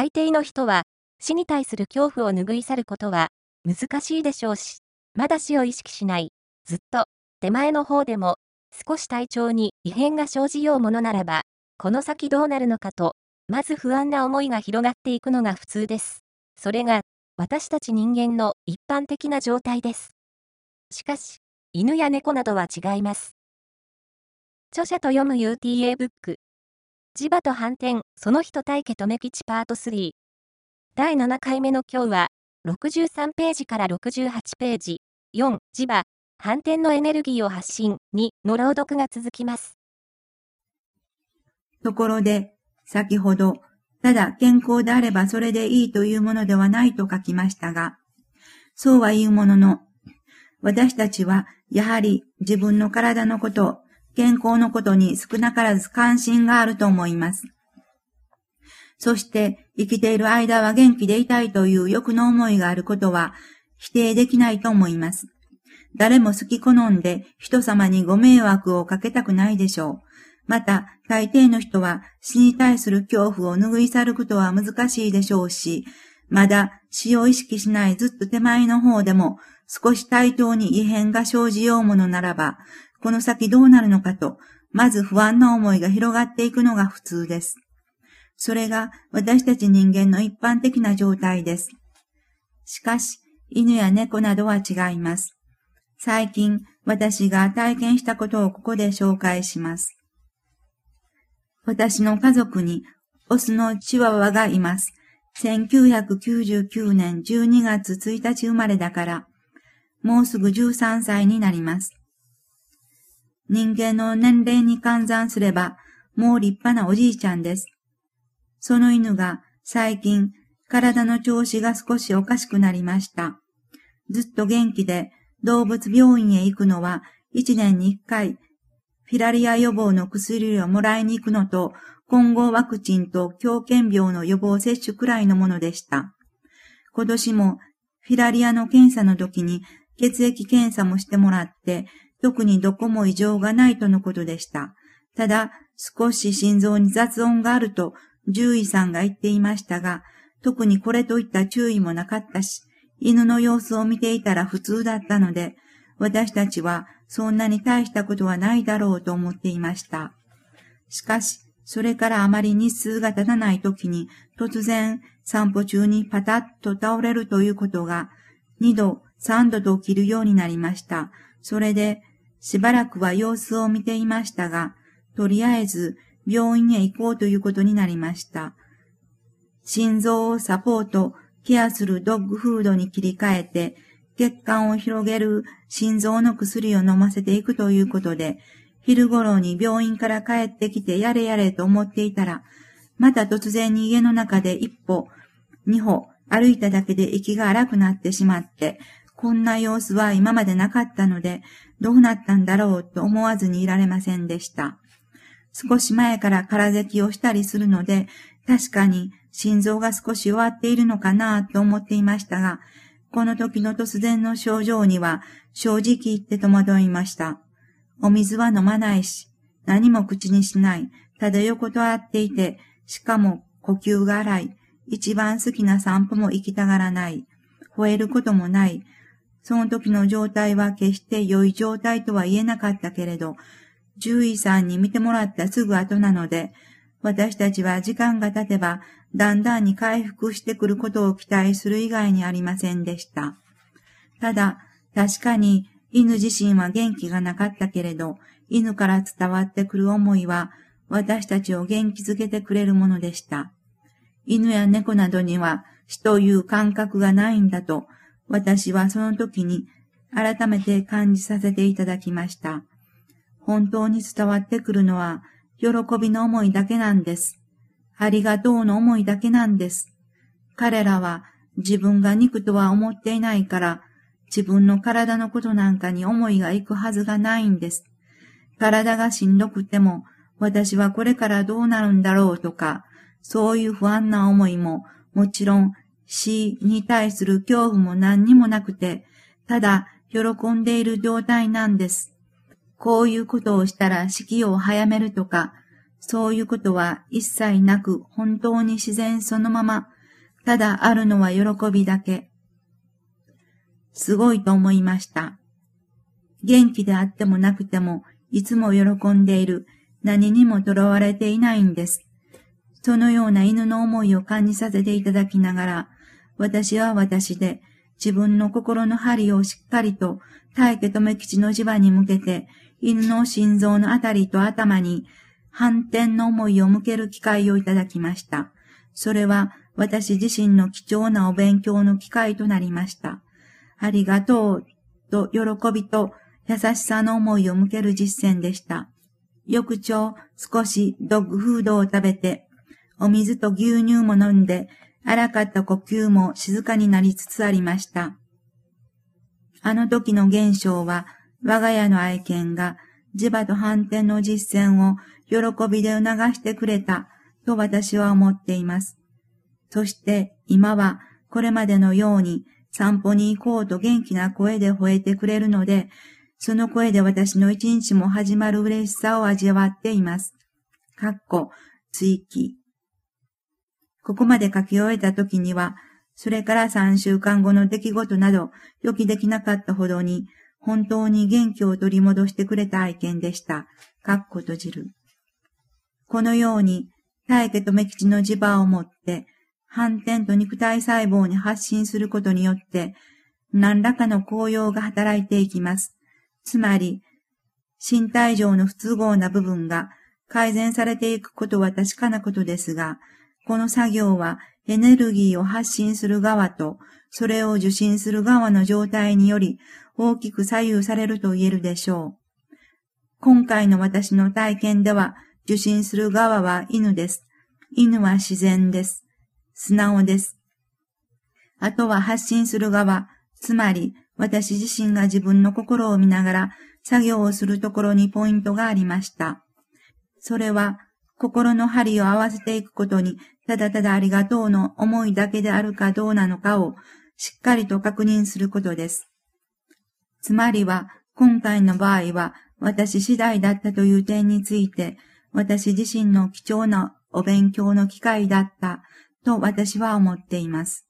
大抵の人は、死に対する恐怖を拭い去ることは難しいでしょうし、まだ死を意識しない、ずっと手前の方でも少し体調に異変が生じようものならば、この先どうなるのかと、まず不安な思いが広がっていくのが普通です。それが、私たち人間の一般的な状態です。しかし、犬や猫などは違います。著者と読む UTA ブック。磁場と反転、その人対家留吉パート3。第7回目の今日は、63ページから68ページ、4、磁場、反転のエネルギーを発信、2の朗読が続きます。ところで、先ほど、ただ健康であればそれでいいというものではないと書きましたが、そうは言うものの、私たちはやはり自分の体のこと、健康のことに少なからず関心があると思います。そして生きている間は元気でいたいという欲の思いがあることは否定できないと思います。誰も好き好んで人様にご迷惑をかけたくないでしょう。また、大抵の人は死に対する恐怖を拭い去ることは難しいでしょうし、まだ死を意識しないずっと手前の方でも少し対等に異変が生じようものならば、この先どうなるのかと、まず不安な思いが広がっていくのが普通です。それが私たち人間の一般的な状態です。しかし、犬や猫などは違います。最近、私が体験したことをここで紹介します。私の家族にオスのチワワがいます。1999年12月1日生まれだから、もうすぐ13歳になります。人間の年齢に換算すれば、もう立派なおじいちゃんです。その犬が最近体の調子が少しおかしくなりました。ずっと元気で動物病院へ行くのは一年に一回、フィラリア予防の薬をもらいに行くのと、混合ワクチンと狂犬病の予防接種くらいのものでした。今年もフィラリアの検査の時に血液検査もしてもらって、特にどこも異常がないとのことでした。ただ、少し心臓に雑音があると獣医さんが言っていましたが、特にこれといった注意もなかったし、犬の様子を見ていたら普通だったので、私たちはそんなに大したことはないだろうと思っていました。しかし、それからあまり日数が経たない時に突然散歩中にパタッと倒れるということが二度三度と起きるようになりました。それでしばらくは様子を見ていましたが、とりあえず病院へ行こうということになりました。心臓をサポート、ケアするドッグフードに切り替えて、血管を広げる心臓の薬を飲ませていくということで、昼頃に病院から帰ってきてやれやれと思っていたら、また突然に家の中で一歩、二歩歩いただけで息が荒くなってしまって、こんな様子は今までなかったので、どうなったんだろうと思わずにいられませんでした。少し前から空咳をしたりするので、確かに心臓が少し弱っているのかなと思っていましたが、この時の突然の症状には正直言って戸惑いました。お水は飲まないし、何も口にしない、ただ横とあっていて、しかも呼吸が荒い、一番好きな散歩も行きたがらない、吠えることもない、その時の状態は決して良い状態とは言えなかったけれど、獣医さんに見てもらったすぐ後なので、私たちは時間が経てば、だんだんに回復してくることを期待する以外にありませんでした。ただ、確かに犬自身は元気がなかったけれど、犬から伝わってくる思いは、私たちを元気づけてくれるものでした。犬や猫などには死という感覚がないんだと、私はその時に改めて感じさせていただきました。本当に伝わってくるのは、喜びの思いだけなんです。ありがとうの思いだけなんです。彼らは自分が肉とは思っていないから、自分の体のことなんかに思いが行くはずがないんです。体がしんどくても、私はこれからどうなるんだろうとか、そういう不安な思いも、もちろん死に対する恐怖も何にもなくて、ただ喜んでいる状態なんです。こういうことをしたら式を早めるとか、そういうことは一切なく本当に自然そのまま、ただあるのは喜びだけ。すごいと思いました。元気であってもなくても、いつも喜んでいる、何にもとらわれていないんです。そのような犬の思いを感じさせていただきながら、私は私で自分の心の針をしっかりと大家留吉の磁場に向けて、犬の心臓のあたりと頭に反転の思いを向ける機会をいただきました。それは私自身の貴重なお勉強の機会となりました。ありがとうと喜びと優しさの思いを向ける実践でした。翌朝少しドッグフードを食べて、お水と牛乳も飲んで、荒かった呼吸も静かになりつつありました。あの時の現象は、我が家の愛犬が磁場と反転の実践を喜びで促してくれたと私は思っています。そして今はこれまでのように散歩に行こうと元気な声で吠えてくれるので、その声で私の一日も始まる嬉しさを味わっています。かっこ、追記。ここまで書き終えた時には、それから3週間後の出来事など予期できなかったほどに、本当に元気を取り戻してくれた愛犬でした。かっこ閉じる。このように、大家と目吉の磁場を持って、反転と肉体細胞に発信することによって、何らかの効用が働いていきます。つまり、身体上の不都合な部分が改善されていくことは確かなことですが、この作業はエネルギーを発信する側と、それを受信する側の状態により大きく左右されると言えるでしょう。今回の私の体験では、受信する側は犬です。犬は自然です。素直です。あとは発信する側、つまり私自身が自分の心を見ながら作業をするところにポイントがありました。それは心の針を合わせていくことに、ただただありがとうの思いだけであるかどうなのかをしっかりと確認することです。つまりは、今回の場合は、私次第だったという点について、私自身の貴重なお勉強の機会だったと私は思っています。